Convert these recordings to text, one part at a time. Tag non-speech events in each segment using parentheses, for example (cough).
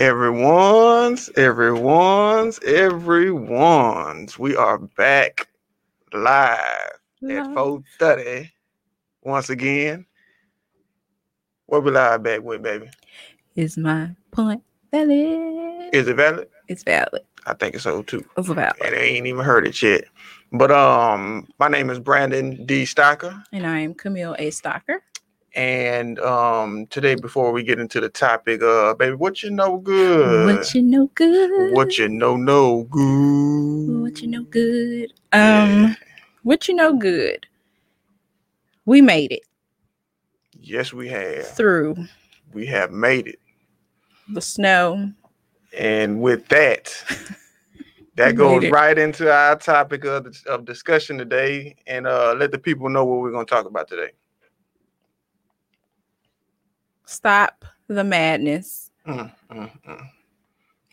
Everyone's, everyone's, everyone's. We are back live at 4:30 once again. What we live back with, baby? Is my point valid? Is it valid? It's valid. I think so too. It's valid. And I ain't even heard it yet. But um, my name is Brandon D. Stocker. And I am Camille A. Stocker. And um, today, before we get into the topic, uh, baby, what you know good? What you know good? What you know no good? What you know good? Um, Yeah. what you know good? We made it Yes, we have. through We have made it. the snow. And with that, (laughs) that goes right into our topic of, of discussion today. And uh, let the people know what we're going to talk about today. Stop the madness. Mm, mm, mm.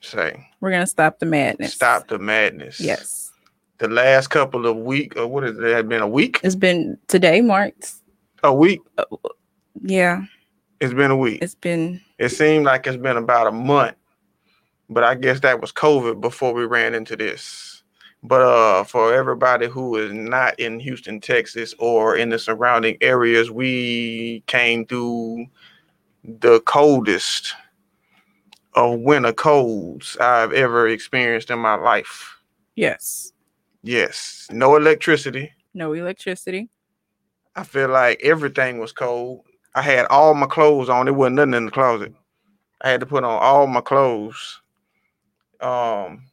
Say, We're gonna stop the madness. stop the madness. Yes. The last couple of week, or what is it? Had been a week. It's been today marks. A week. Yeah, It's been a week. it's been It seemed like it's been about a month, but I guess that was COVID before we ran into this. But uh, for everybody who is not in Houston, Texas, or in the surrounding areas, we came through the coldest of winter colds I've ever experienced in my life. yes. Yes, no electricity. No electricity. I feel like everything was cold. I had all my clothes on. There wasn't nothing in the closet. I had to put on all my clothes. Um,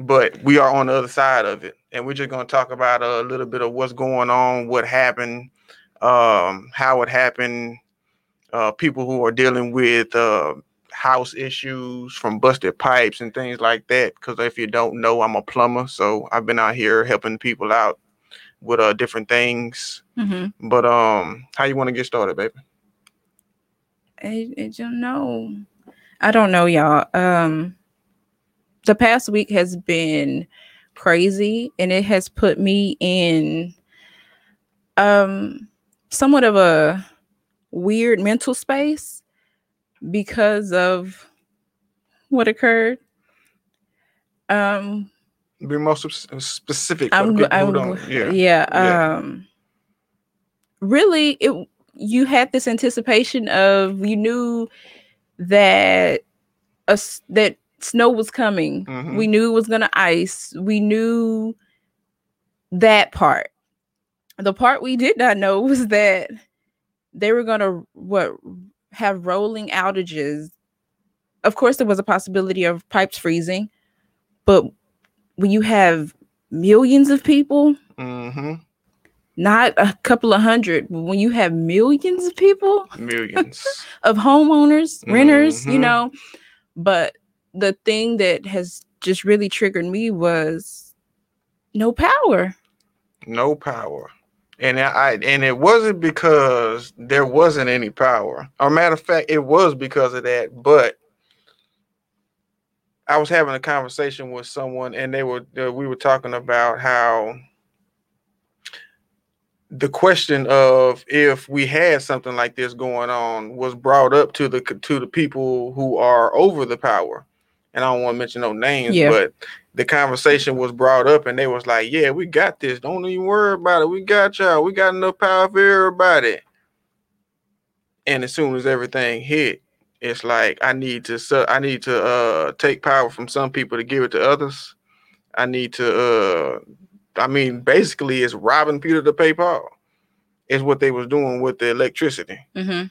but we are on the other side of it, and we're just gonna talk about a little bit of what's going on, what happened, um, how it happened, uh, people who are dealing with uh, house issues from busted pipes and things like that. Because if you don't know, I'm a plumber, so I've been out here helping people out with uh, different things. Mm-hmm. But um, how you want to get started, baby? I, I don't know. I don't know, y'all. Um, the past week has been crazy, and it has put me in um somewhat of a weird mental space because of what occurred. Um, Be more specific I'm, the go- people who I'm Yeah. yeah, yeah. um really it you had this anticipation of you knew that us that snow was coming Mhm. we knew it was gonna ice we knew that part the part we did not know (laughs) was that they were gonna what have rolling outages of course there was a possibility of pipes freezing but when you have millions of people Mm-hmm. not a couple of hundred but when you have millions of people Millions. (laughs) of homeowners renters you Mhm. know but the thing that has just really triggered me was no power no power. And I and it wasn't because there wasn't any power. Or matter of fact, it was because of that. But I was having a conversation with someone, and they were uh, we were talking about how the question of if we had something like this going on was brought up to the to the people who are over the power. And I don't want to mention no names, Yeah. but the conversation was brought up and they was like, Yeah, we got this. Don't even worry about it. We got y'all. We got enough power for everybody. And as soon as everything hit, it's like I need to su- I need to uh take power from some people to give it to others. I need to uh I mean basically it's robbing Peter to pay Paul. Is what they was doing with the electricity. mm-hmm.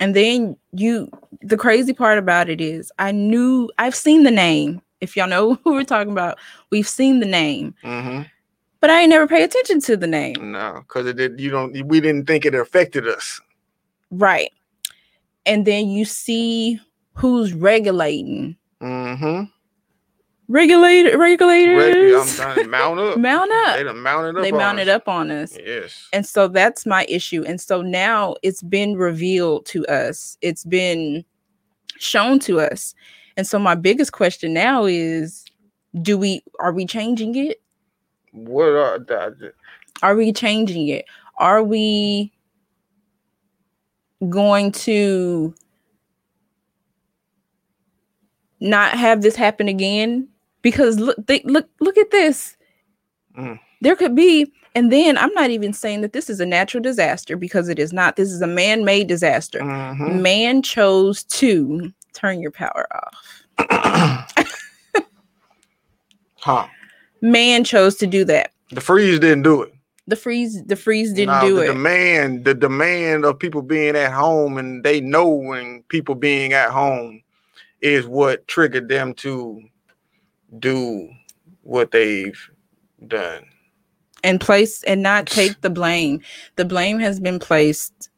And then you the crazy part about it is i knew i've seen the name if y'all know (laughs) who we're talking about we've seen the name Mm-hmm. but i ain't never pay attention to the name No, because it did you don't we didn't think it affected us. right and then you see who's regulating Mm-hmm. Regulator regulators I'm trying mount up. mount They up done mounted up. they on mounted us. up on us Yes. and so that's my issue and so now it's been revealed to us it's been shown to us and so my biggest question now is do we are we changing it What are the, are we changing it are we going to not have this happen again because look they, look look at this Mm. there could be and then i'm not even saying that this is a natural disaster because it is not this is a man-made disaster Mhm. man chose to turn your power off (coughs) huh. man chose to do that The freeze didn't do it. the freeze the freeze didn't Nah, do the it Demand, the demand of people being at home and they know when people being at home is what triggered them to do what they've done. and place and not (laughs) take the blame. The blame has been placed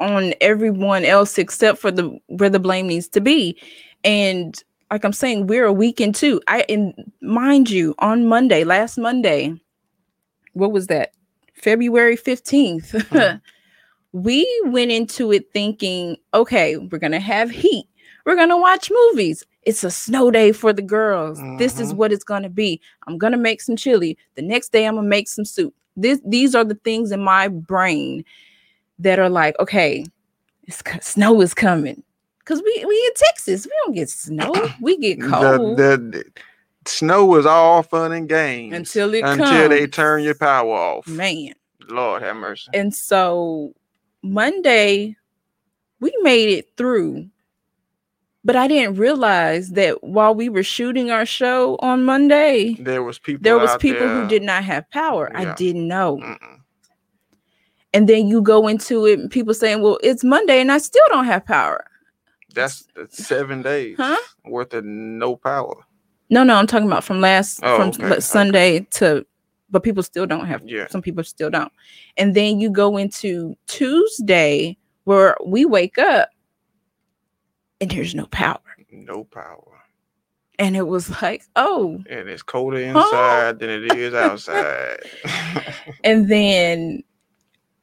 on everyone else except for the where the blame needs to be. And like I'm saying, we're a week into. I and mind you, on Monday, last Monday, what was that? February 15th. (laughs) Mhm. we went into it thinking, okay, we're gonna have heat. We're gonna watch movies. It's a snow day for the girls. This is Mhm. what it's gonna be. I'm gonna make some chili. The next day, I'm gonna make some soup. This, these are the things in my brain that are like, okay, it's snow is coming. Cause we we in Texas, we don't get snow. We get cold the, the snow is all fun and games until it until they turn your power off. man. Lord have mercy. And so Monday, we made it through. But I didn't realize that while we were shooting our show on Monday, There was people. there was people there- who did not have power. I didn't know. Mm-mm. And then you go into it and people saying, "Well, it's Monday and I still don't have power." That's, that's seven days Huh? worth of no power. No, no, I'm talking about from last Oh, from okay, like, okay. Sunday to but people still don't have Yeah. some people still don't. And then you go into Tuesday where we wake up and there's no power. No power. And it was like, oh, And it's colder inside than it is (laughs) outside. (laughs) and then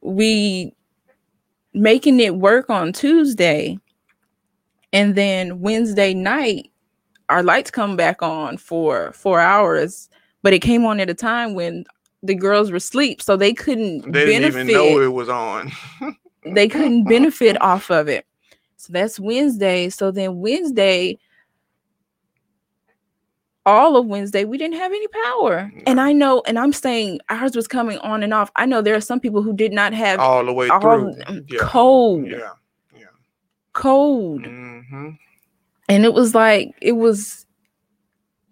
we making it work on Tuesday. And then Wednesday night, our lights come back on for four hours, but it came on at a time when the girls were asleep, so they couldn't they didn't benefit. even know it was on. (laughs) they couldn't benefit off of it. So that's Wednesday. So then Wednesday, all of Wednesday, we didn't have any power. And I know, and I'm saying ours was coming on and off. I know there are some people who did not have all the way all through. um, Yeah. cold, Yeah. cold. hmm And it was like, it was,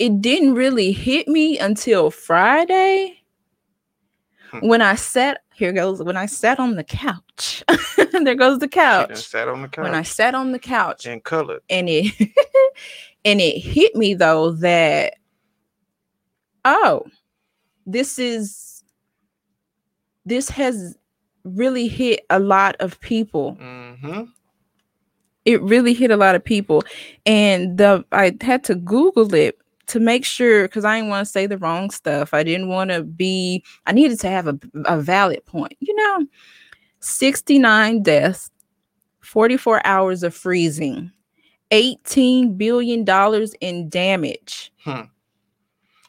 it didn't really hit me until Friday. (laughs) when I sat, here goes, when I sat on the couch. (laughs) there goes the couch. sat on the couch When I sat on the couch and colored. and it (laughs) and it hit me though that oh this is this has really hit a lot of people hmm it really hit a lot of people and the i had to google it to make sure because i didn't want to say the wrong stuff i didn't want to be i needed to have a, a valid point you know 69 deaths 44 hours of freezing 18 billion dollars in damage hmm.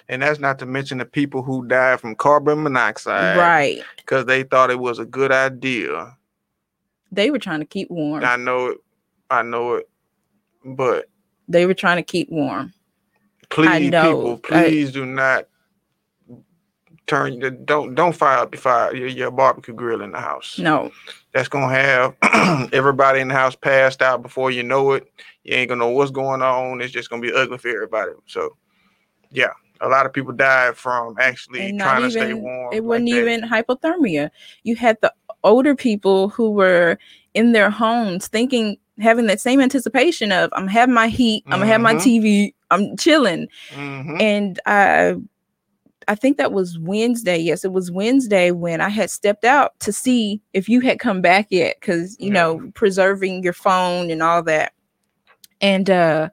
And that's not to mention the people who died from carbon monoxide right because they thought it was a good idea. they were trying to keep warm I know it. I know it. But they were trying to keep warm please, people, I- please do not turn. the- Don't don't fire up your fire your, your barbecue grill in the house. no That's gonna have (clears throat) everybody in the house passed out before you know it. You ain't gonna know what's going on. It's just gonna be ugly for everybody. So, yeah, a lot of people died from actually trying not to stay warm. it wasn't even hypothermia you had the older people who were in their homes thinking having that same anticipation of i'm having my heat i'm gonna have my Mhm. tv i'm chilling Mhm. and i i think that was wednesday yes it was wednesday when i had stepped out to see if you had come back yet because you Yeah. know preserving your phone and all that and uh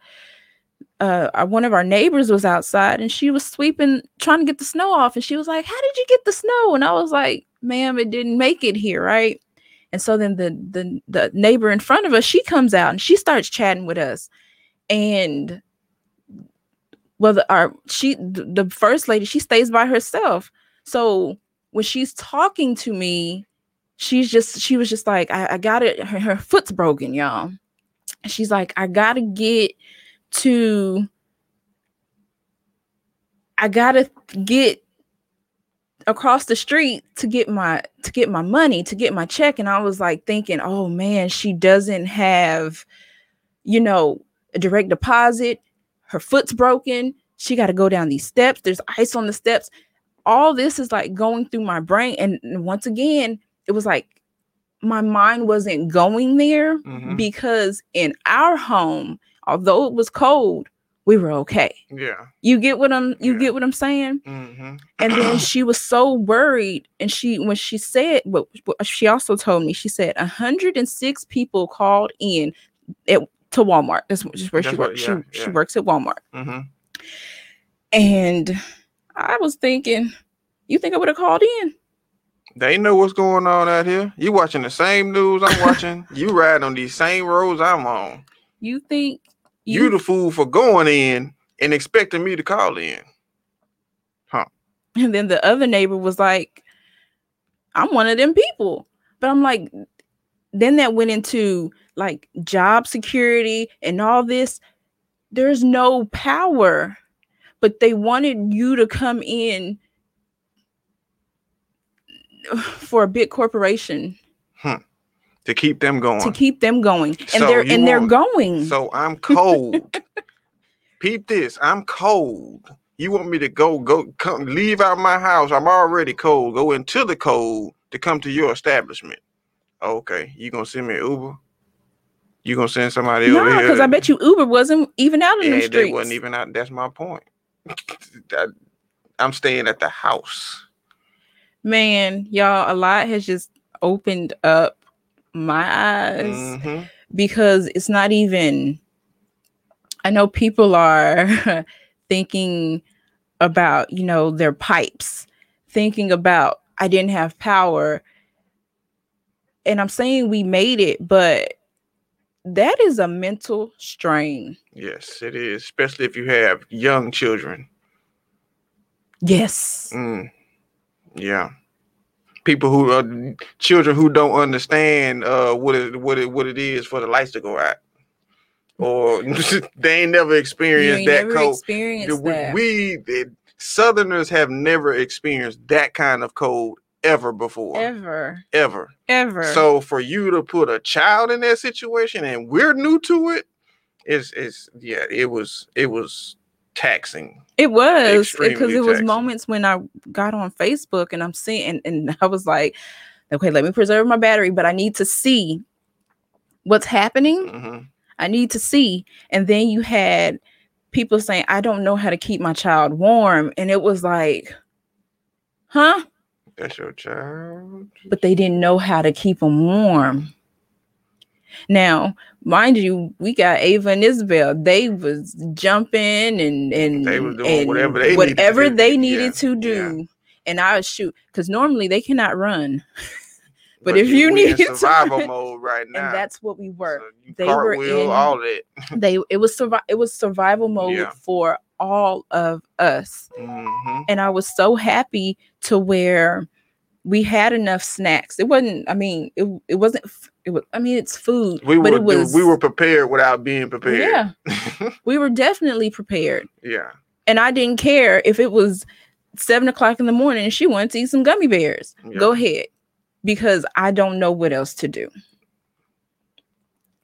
uh, one of our neighbors was outside and she was sweeping, trying to get the snow off. And she was like, How did you get the snow? And I was like, Ma'am, it didn't make it here, right? And so then the the the neighbor in front of us, she comes out and she starts chatting with us. And well, the, our she the, first lady, she stays by herself. So when she's talking to me, she's just she was just like, I, I got it, her, her foot's broken, y'all. she's like, I gotta get to I gotta get across the street to get my to get my money to get my check and i was like thinking oh man she doesn't have you know a direct deposit her foot's broken she got to go down these steps there's ice on the steps all this is like going through my brain and once again it was like my mind wasn't going there Mhm. because in our home although it was cold we were okay Yeah. you get what i'm you Yeah. get what i'm saying hmm and then (clears throat) she was so worried and she when she said what, what she also told me she said 106 people called in at, to walmart that's just where she That's works yeah, she, she yeah. works at walmart hmm and i was thinking you think i would have called in They know what's going on out here. You watching the same news I'm (laughs) watching. you riding on these same roads I'm on. you think You, you, the fool for going in and expecting me to call in. Huh? And then the other neighbor was like i'm one of them people but i'm like then that went into like job security and all this there's no power but they wanted you to come in (sighs) for a big corporation To keep them going. to keep them going and So they're and they're want- going So I'm (laughs) cold. Peep this. I'm cold. You want me to go, go, come, leave out my house? I'm already cold. Go into the cold to come to your establishment. Okay, you gonna send me an Uber? You gonna send somebody over no here? because i bet you uber wasn't even out in yeah, the they wasn't even out. That's my point. (laughs) I, I'm staying at the house. man y'all a lot has just opened up my eyes Mhm. because it's not even i know people are (laughs) thinking about you know their pipes thinking about i didn't have power and i'm saying we made it but that is a mental strain Yes, it is. Especially if you have young children. yes Mm. Yeah. People who are children who don't understand uh what it what it what it is for the lights to go out. Or (laughs) they ain't never experienced ain't that never cold. experienced we, that. we the Southerners have never experienced that kind of cold ever before. ever Ever. ever So for you to put a child in that situation and we're new to it, it's it's yeah, it was it was taxing. It was because extremely it was taxing. moments when I got on Facebook and I'm seeing and, and (laughs) I was like, okay, let me preserve my battery, but I need to see what's happening. hmm I need to see. And then you had people saying, I don't know how to keep my child warm. And it was like, huh? That's your child. But they didn't know how to keep them warm. Now, mind you, we got Ava and Isabel. They was jumping and and They was doing and whatever they needed to do. they Yeah, needed to yeah. And I would shoot because normally they cannot run, (laughs) But if you needed to survival run- mode right now, and that's what we were. So They were in- all that. (laughs) They it was survi- it was survival mode Yeah. for all of us. hmm and I was so happy to where we had enough snacks. It wasn't. I mean, it it wasn't. It was. I mean, it's food, We but were it was. we were prepared without being prepared. Yeah, (laughs) we were definitely prepared, yeah. and I didn't care if it was seven o'clock in the morning and she wanted to eat some gummy bears. Yeah. Go ahead, because I don't know what else to do.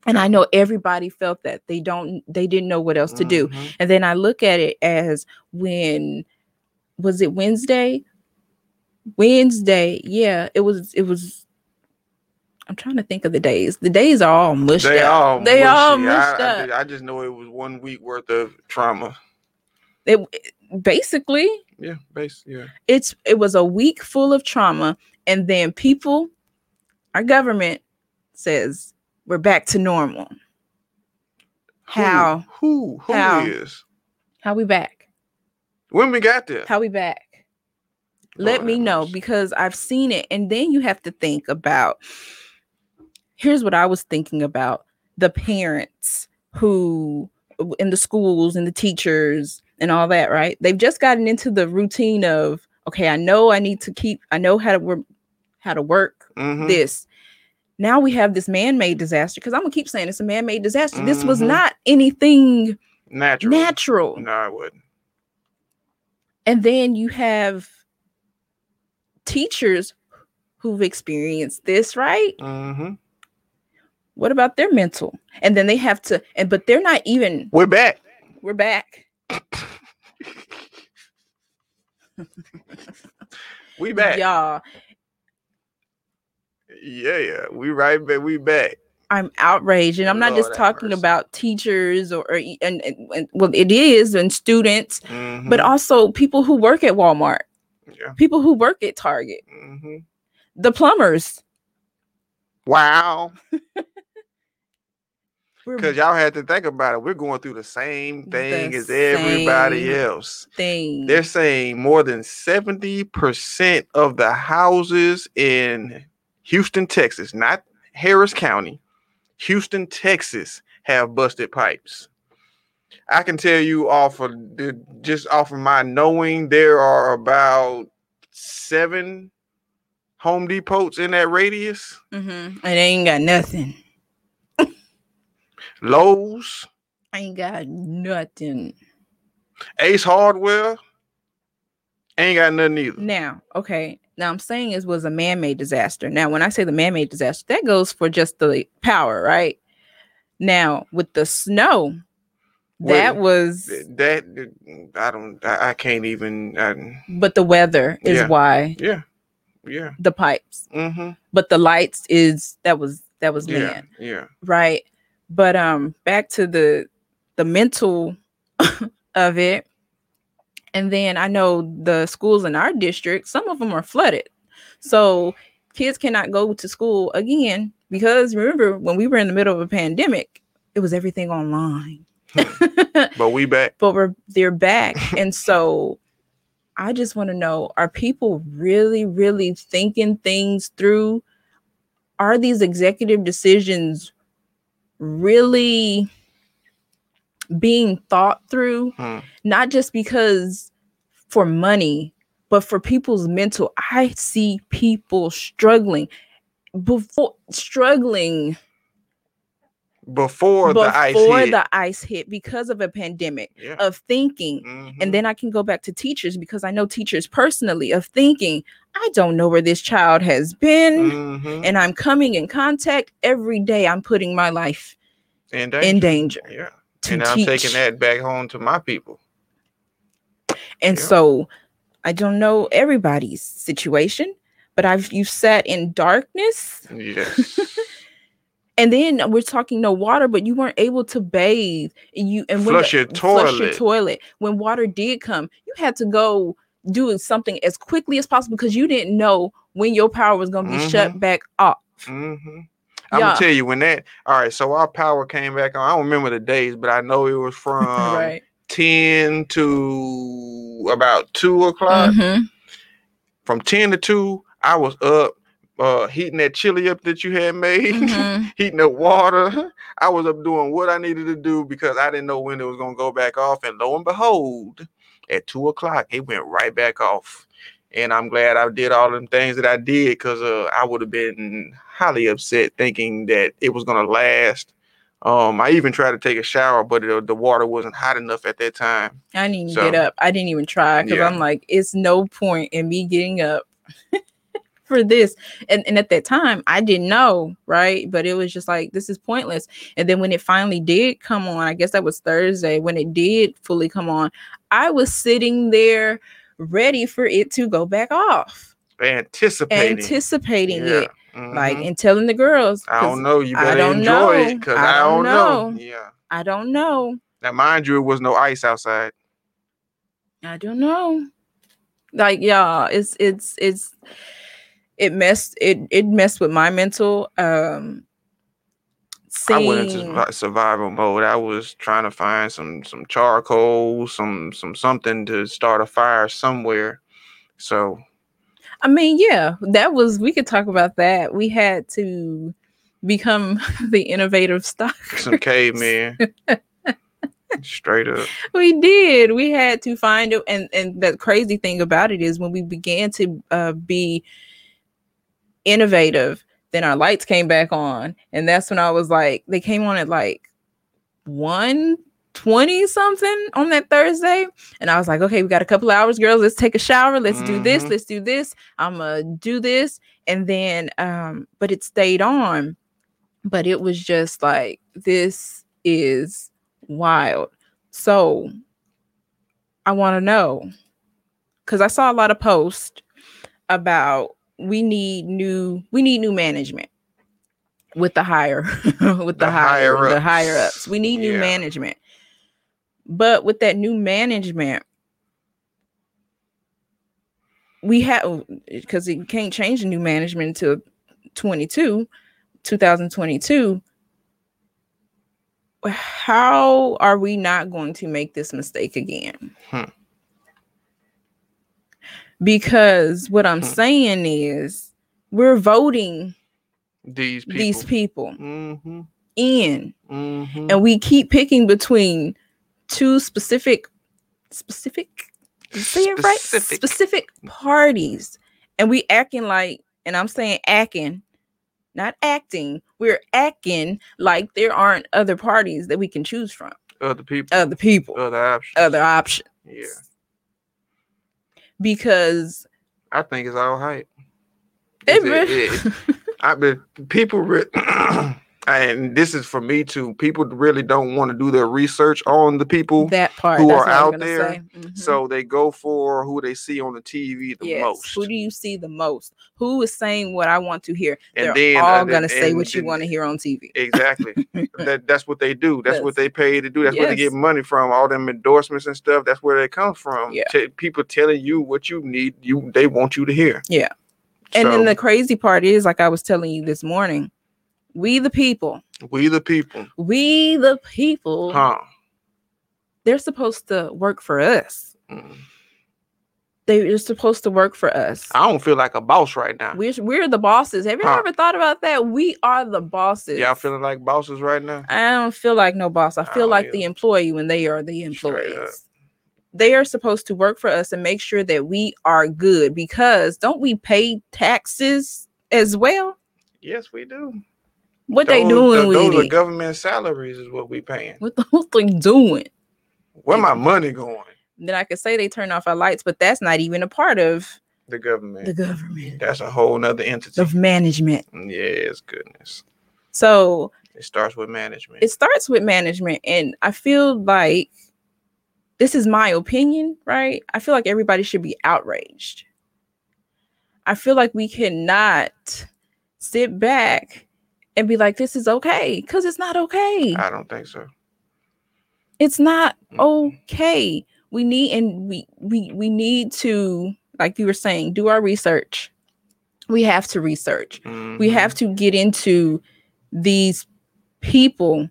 And I know everybody felt that they don't. They didn't know what else to do. Mhm. And then I look at it as when was it Wednesday? Wednesday, yeah, it was it was I'm trying to think of the days. The days are all mushed They up. all they all mushed I, I, up. ju- I just know it was one week worth of trauma. It, basically, Yeah, base. Yeah. it's it was a week full of trauma, and then people, our government says we're back to normal. Who- How? Who? Who How? is? How we back? When we got there? How we back? Let me know because I've seen it. And then you have to think about here's what I was thinking about the parents who in the schools and the teachers and all that, right? They've just gotten into the routine of okay, I know I need to keep I know how to work how to work Mhm. this. now we have this man-made disaster because I'm gonna keep saying it's a man-made disaster. This was Mhm. not anything Natural. natural. No, I wouldn't. And then you have teachers who've experienced this, right? hmm What about their mental? And then they have to, and but they're not even, We're back. we're back. (laughs) We back. Y'all, Yeah, yeah. We right back. We back. I'm outraged. And I'm not just talking mercy. about teachers or, or and, and, and well, it is, and students, Mhm. but also people who work at Walmart, yeah. people who work at Target, hmm the plumbers. Wow. (laughs) Because y'all had to think about it. We're going through the same The thing as everybody else. thing. They're saying more than 70% of the houses in Houston, Texas, not Harris County, Houston, Texas, have busted pipes. I can tell you off of the, just off of my knowing, there are about seven Home Depots in that radius. Mm-hmm. And they ain't got nothing. (laughs) Lowe's, Ain't got nothing. Ace Hardware, ain't got nothing either. Now, okay. Now I'm saying it was a man-made disaster. Now, when I say the man-made disaster, that goes for just the power, right? Now, with the snow, that Well, was That I don't, I, I can't even. I, but the weather is Yeah. why yeah, yeah. the pipes. Mm-hmm. But the lights is that was that was Yeah, man, yeah. right? But um back to the the mental (laughs) of it. And then I know the schools in our district, some of them are flooded. So kids cannot go to school again because remember when we were in the middle of a pandemic, it was everything online. (laughs) But we back. but we're they're back. and so I just want to know are people really, really thinking things through? Are these executive decisions really being thought through? Hmm. Not just because for money, but for people's mental. I see people struggling before struggling Before, the ice before hit. the ice hit because of a pandemic yeah. of thinking Mhm. and then I can go back to teachers because I know teachers personally of thinking, I don't know where this child has been. Mhm. And I'm coming in contact every day. I'm putting my life in in danger. danger Yeah. And I'm taking that back home to my people. and Yeah. so I don't know everybody's situation, but I've you sat in darkness Yes. (laughs) and then we're talking no water, but you weren't able to bathe. And you and when Flush your toilet. flush your toilet. When water did come, you had to go do something as quickly as possible because you didn't know when your power was gonna be shut back off. hmm I'm Yeah. gonna tell you when that. All right, so our power came back on. I don't remember the days, but I know it was (laughs) from right. ten to about two o'clock. Mhm. From ten to two, I was up, uh, heating that chili up that you had made. Mhm. (laughs) heating the water. (laughs) I was up doing what I needed to do because I didn't know when it was gonna go back off. And lo and behold, at two o'clock, it went right back off. And I'm glad I did all them things that I did because uh, I would have been highly upset thinking that it was gonna last. Um, I even tried to take a shower, but it, the water wasn't hot enough at that time. I didn't even So- get up. I didn't even try because Yeah. I'm like, it's no point in me getting up (laughs) for this. And, and at that time, I didn't know, right? But it was just like, this is pointless. And then when it finally did come on, I guess that was Thursday, when it did fully come on, I was sitting there ready for it to go back off, Anticipating, anticipating Yeah. it, like, Mhm. and telling the girls, I don't know. You I better don't enjoy know. it because I I, don't know. know. Yeah. I don't know. Now, mind you, it was no ice outside. I don't know. Like y'all, it's it's it's it messed it it messed with my mental. Um I went into survival mode. I was trying to find some some charcoal, some some something to start a fire somewhere. So I mean, yeah, that was we could talk about that. We had to become (laughs) the innovative stock. some cavemen, (laughs) straight up. we did. We had to find it, and and the crazy thing about it is when we began to uh, be innovative, Then our lights came back on, and that's when I was like, they came on at like one 20 something on that Thursday. And I was like, okay, we got a couple hours, girls. Let's take a shower. Let's do this. Mhm. Let's do this. I'm gonna do this. And then um, but it stayed on. But it was just like, this is wild. So I want to know because I saw a lot of posts about we need new we need new management with the higher (laughs) with the, The higher higher the higher ups. We need new Yeah. management. But with that new management, we have because you can't change the new management until 22, 2022. How are we not going to make this mistake again? Hmm. Because what I'm Hmm. saying is we're voting These people. these people Mm-hmm. in Mm-hmm. and we keep picking between two specific specific say it right Specific. specific parties and we acting like and i'm saying acting not acting we're acting like there aren't other parties that we can choose from Other people. other people other options. other options Yeah. Because I think it's all hype. it, It's- it- re- it- I mean, people, re- (clears throat) and this is for me too. People really don't want to do their research on the people, that part who that's are out there. Mhm. so they go for who they see on the TV the yes most. who do you see the most who is saying what i want to hear And they're then, all uh, gonna say and what you want to hear on tv Exactly. (laughs) that that's what they do. That's what they pay to do. That's where they get money from. All them endorsements and stuff. That's where they come from. Yeah. T- people telling you what you need. You they want you to hear. Yeah. And then the crazy part is, like I was telling you this morning, we the people, we the people, we the people, huh? they're supposed to work for us. Mm. They're supposed to work for us. I don't feel like a boss right now. We're, we're the bosses. Have you Huh. ever thought about that? We are the bosses. Y'all feeling like bosses right now? I don't feel like no boss. I I feel don't like the employee when they are the employees. They are supposed to work for us and make sure that we are good because don't we pay taxes as well? Yes, we do. What they doing th- with Those are it? government salaries, is what we paying. What the what they doing? Where my money going? Then I could say they turn off our lights, but that's not even a part of The government. the government That's a whole nother entity. of management. yes, goodness. So It starts with management. it starts with management, and I feel like this is my opinion, right? I feel like everybody should be outraged. I feel like we cannot sit back and be like, this is okay, because it's not okay. I don't think so. it's not okay we need and we we we need to like you were saying do our research we have to research we Mhm. have to get into these people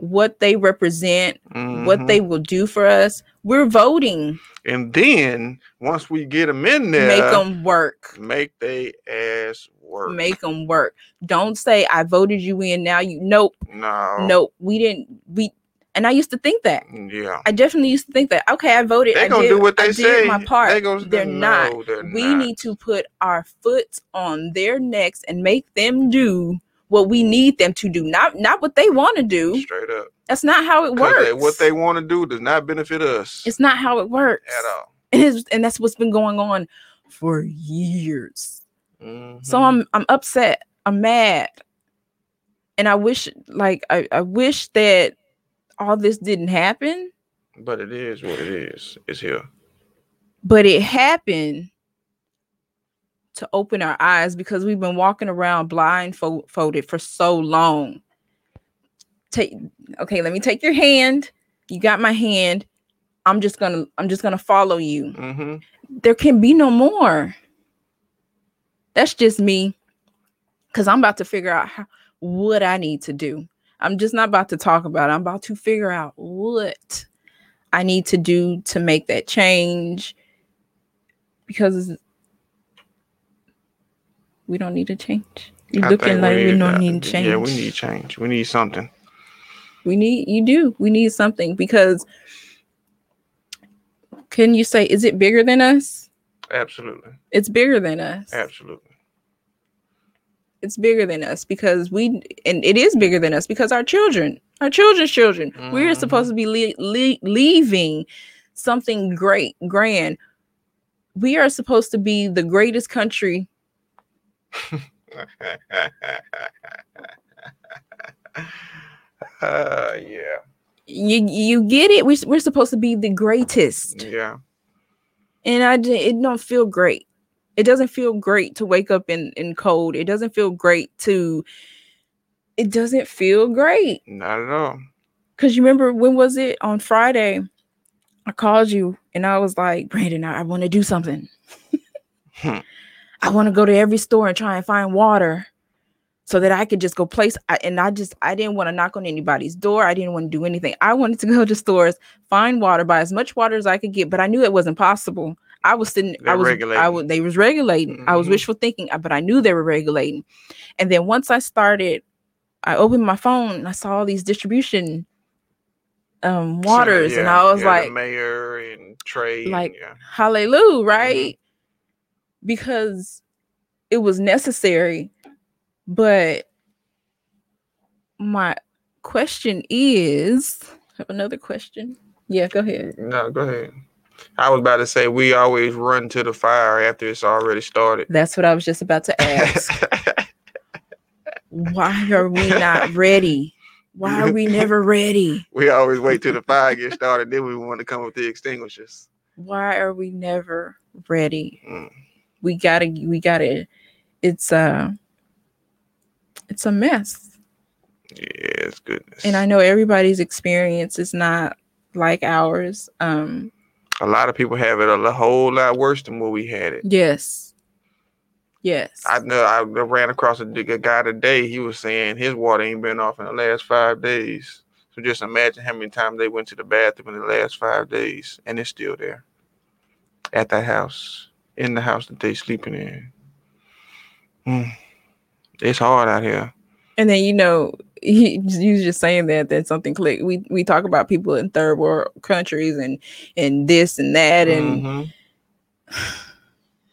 what they represent what Mhm. they will do for us we're voting And then once we get them in there, make them work make they ass work. make them work don't say i voted you in now you nope no, nope we didn't we and i used to think that Yeah, I definitely used to think that. Okay, I voted. they I gonna did, do what they I they did say. my part. They gonna, They're not. they're we not. need to put our foot on their necks and make them do what we need them to do. Not not what they want to do. straight up. That's not how it works. they- what they want to do does not benefit us it's not how it works at all. And, and that's what's been going on for years. So Mhm. I'm I'm upset. I'm mad. And I wish like I, I wish that all this didn't happen, but it is what it is. It's here. but it happened to open our eyes because we've been walking around blindfolded for so long. Take okay, let me take your hand. You got my hand. I'm just gonna I'm just gonna follow you. hmm There can be no more. That's just me. Cause I'm about to figure out how, what I need to do. I'm just not about to talk about it. I'm about to figure out what I need to do to make that change. Because we don't need to change. You're I looking like we uh, don't need change. Yeah, we need change. We need something. We need you do. We need something because can you say is it bigger than us? Absolutely. It's bigger than us. Absolutely. it's bigger than us because we and it is bigger than us because our children our children's children we're Mhm. supposed to be le- le- leaving something great grand we are supposed to be the greatest country uh, yeah, you you get it we, we're supposed to be the greatest yeah. and I it don't feel great it doesn't feel great to wake up in in cold it doesn't feel great to it doesn't feel great Not at all. Cause you remember when was it on Friday? I called you and I was like, Brandon, I, want to do something. I want to go to every store and try and find water so that I could just go place. I, and I just I didn't want to knock on anybody's door. I didn't want to do anything. I wanted to (laughs) go to stores, find water, buy as much water as I could get, but I knew it wasn't possible. I was sitting, I They're was, I was, they was regulating. I was wishful thinking, uh, but I knew they were regulating. And then once I started, I opened my phone and I saw all these distribution um waters, and Yeah, I was yeah, like, mayor and Trey, and- like, yeah. hallelujah, right? Because it was necessary. But my question is, I have another question. Yeah, go ahead. No, go ahead. I was about to say we always run to the fire after it's already started. That's what I was just about to ask. (laughs) Why are we not ready? Why are we never ready? we always wait till the fire gets started, then we want to come with the extinguishers. Why are we never ready? Mm. We gotta, we gotta, it's uh it's a mess. Yes, goodness. And I know everybody's experience is not like ours. Um, a lot of people have it a whole lot worse than what we had it. yes. Yes. I know I ran across a, a guy today. He was saying his water ain't been off in the last five days. So just imagine how many times they went to the bathroom in the last five days, and it's still there at that house, in the house that they sleeping in. Mm. It's hard out here. and then you know, he you was just saying that then something clicked. We we talk about people in third world countries and and this and that and hmm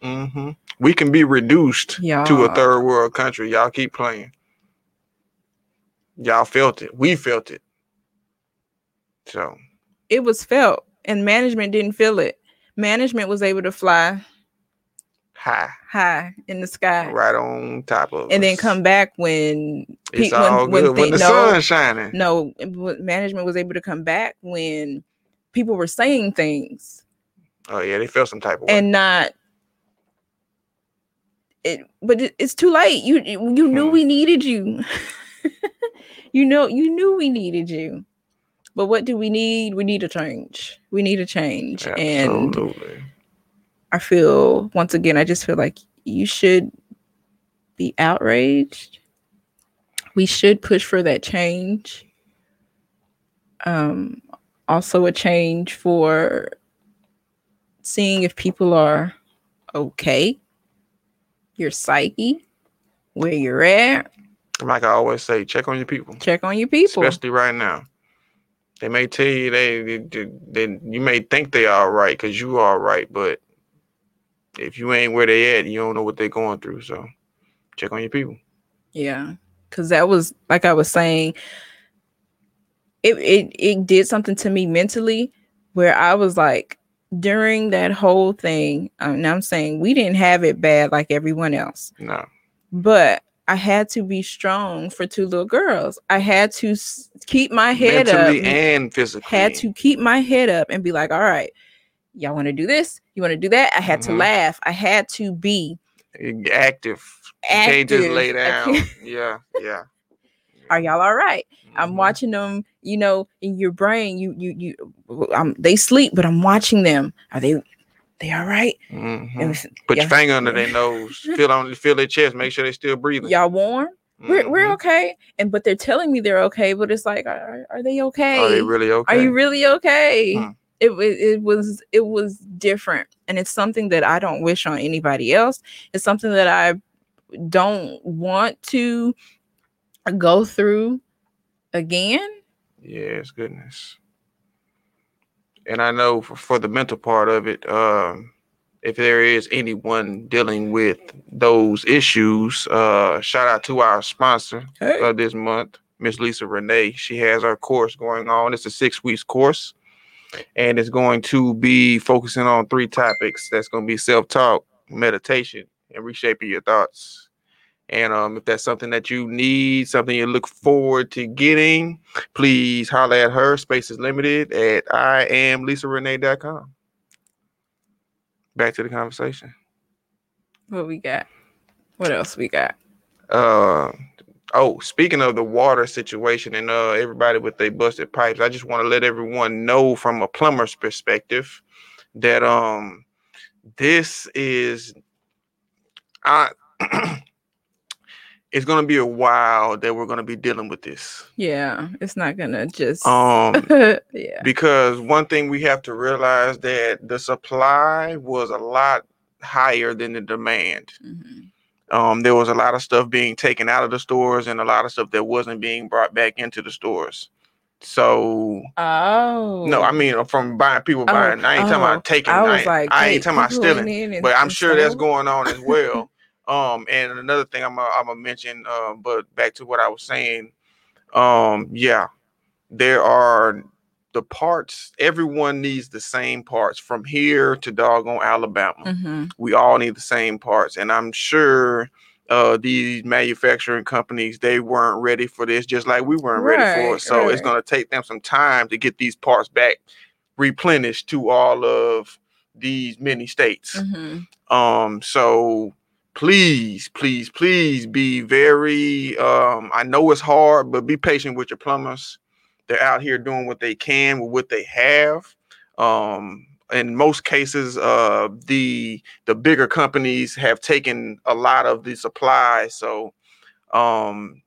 hmm We can be reduced yeah to a third world country. Y'all keep playing. Y'all felt it. We felt it. So it was felt and management didn't feel it. Management was able to fly high, high in the sky. Right on top of and then come back when It's pe- when- all when good. When, thi- the no, sun's shining. no management was able to come back when people were saying things. Oh yeah, they felt some type of way. and not it but it, it's too late. You you knew Hmm. we needed you. (laughs) You know you knew we needed you. But what do we need? We need a change. We need a change. And Absolutely. I feel once again i just feel like you should be outraged. We should push for that change. Um also a change for seeing if people are okay. Your psyche where you're at. Like I always say, check on your people, check on your people. Especially right now. They may tell you they, they, they, they- you may think they are right because you are right, but if you ain't where they at, you don't know what they're going through. So check on your people. Yeah, because that was like I was saying, it it it did something to me mentally where I was like during that whole thing. Um, now I'm saying we didn't have it bad like everyone else, No, but I had to be strong for two little girls. I had to s- keep my head mentally up. and physically. had to keep my head up and be like, all right, y'all want to do this? You want to do that? I had to Mhm. laugh. I had to be active. You can't just lay (laughs) down. Yeah, yeah. Are y'all all right? I'm Mhm. watching them, you know, in your brain. You, you, you. Um, they sleep, but I'm watching them. Are they, they all right? Mhm. And if- Put your finger under their nose. (laughs) Feel on, feel their chest. Make sure they're still breathing. Y'all warm? We're, we're Mhm. okay. And but they're telling me they're okay. But it's like, are, are they okay? Are they really okay? Are you really okay? Hmm. It, it was it was different, and it's something that I don't wish on anybody else. It's something that I don't want to go through again. Yes, goodness. And I know for, for the mental part of it, um, if there is anyone dealing with those issues, uh, shout out to our sponsor Hey. uh, this month, Miss Lisa Renee. She has our course going on. It's a six weeks course, and it's going to be focusing on three topics. That's going to be self talk, meditation, and reshaping your thoughts. And um, if that's something that you need, something you look forward to getting, please holler at her. Space is limited at I am LisaRenee.com. Back to the conversation. What we got? What else we got? Uh, oh, speaking of the water situation and uh, everybody with their busted pipes, I just want to let everyone know from a plumber's perspective that um, this is I. (clears throat) it's gonna be a while that we're gonna be dealing with this. Yeah, it's not gonna just. Um, (laughs) yeah. because one thing we have to realize that the supply was a lot higher than the demand. Mhm. Um, there was a lot of stuff being taken out of the stores and a lot of stuff that wasn't being brought back into the stores. So Oh. no, I mean uh, from buying people buying. I ain't talking oh, about taking. I I, was ain't, like, I ain't talking about stealing. But I'm sure that's going on as well. (laughs) um, and another thing I'm gonna, I'm gonna mention, uh, but back to what I was saying. Um, yeah, there are the parts. Everyone needs the same parts from here to doggone Alabama Mhm. we all need the same parts and i'm sure uh these manufacturing companies they weren't ready for this just like we weren't ready for it Right, so it's going to take them some time to get these parts back replenished to all of these many states Mhm. um so please please please be very um i know it's hard but be patient with your plumbers they're out here doing what they can with what they have um in most cases uh the the bigger companies have taken a lot of the supply so um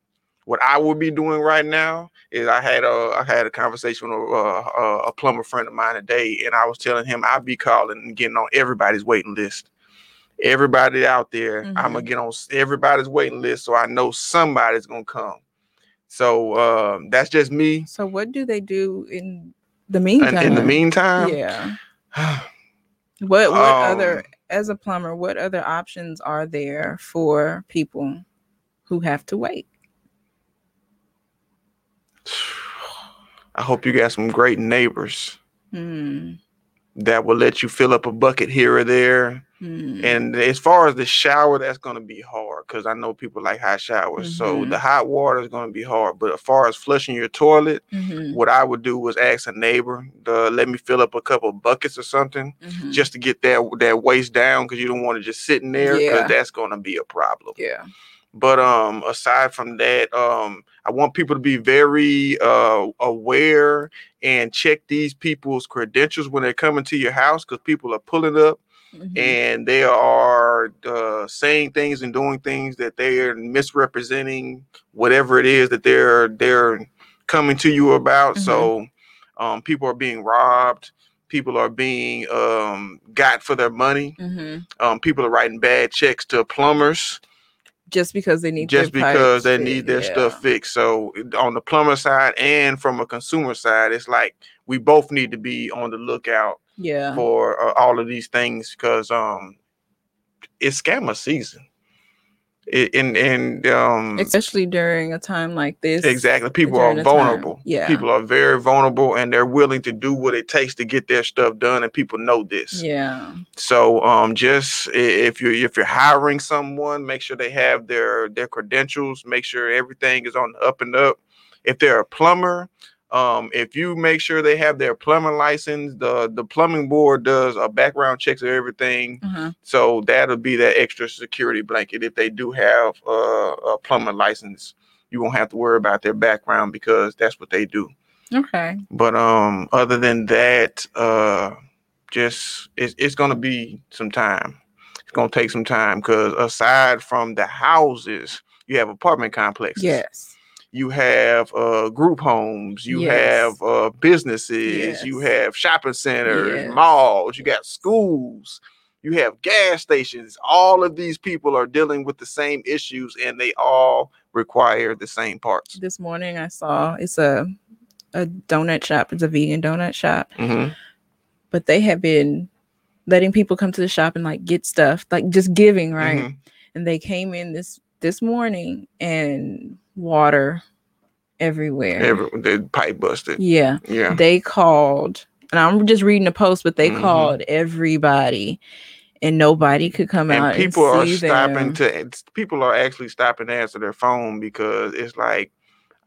what I would be doing right now is I had a I had a conversation with a, a, a plumber friend of mine today, and I was telling him I'd be calling and getting on everybody's waiting list. Everybody out there, I'm gonna get on everybody's waiting list, so I know somebody's gonna come. So um, that's just me. So what do they do in the meantime? in the meantime, yeah. (sighs) What what other Um, as a plumber, what other options are there for people who have to wait? (sighs) I hope you got some great neighbors Hmm. that will let you fill up a bucket here or there. Hmm. And as far as the shower, that's going to be hard because I know people like hot showers. So Mhm. the hot water is going to be hard. But as far as flushing your toilet, Mhm. what I would do was ask a neighbor to let me fill up a couple buckets or something Mhm. just to get that that waste down because you don't want to just sitting there because Yeah. that's going to be a problem. yeah. But um, aside from that, um, I want people to be very uh aware and check these people's credentials when they're coming to your house because people are pulling up Mhm. and they are uh, saying things and doing things that they are misrepresenting whatever it is that they're they're coming to you about. So um, people are being robbed. People are being um, got for their money. Mhm. Um, people are writing bad checks to plumbers Just because they need just their because they fit, need their yeah. stuff fixed. So on the plumber side and from a consumer side, it's like we both need to be on the lookout Yeah. for uh, all of these things because um it's scammer season. It, and and um Especially during a time like this. exactly people are a time, vulnerable. yeah. People are very vulnerable and they're willing to do what it takes to get their stuff done and people know this. Yeah. So um just if you if you're hiring someone, make sure they have their their credentials, make sure everything is on the up and up. If they're a plumber, um if you make sure they have their plumbing license, the the plumbing board does a background checks of everything. Uh-huh. So that'll be that extra security blanket if they do have uh, a plumbing license. You won't have to worry about their background because that's what they do. Okay. But um, other than that, uh, just it's it's gonna be some time. It's gonna take some time because aside from the houses, you have apartment complexes. Yes. You have uh, group homes. You Yes. have uh, businesses. You have shopping centers, Yes. malls. You got schools. You have gas stations. All of these people are dealing with the same issues, and they all require the same parts. This morning I saw it's a a donut shop. It's a vegan donut shop, Mhm. but they have been letting people come to the shop and like get stuff, like just giving, right? Mhm. And they came in this this morning and water everywhere. Every, the pipe busted. yeah. Yeah. They called and I'm just reading the post, but they Mhm. called everybody and nobody could come out. and people are stopping them. to it's- people are actually stopping to answer their phone because it's like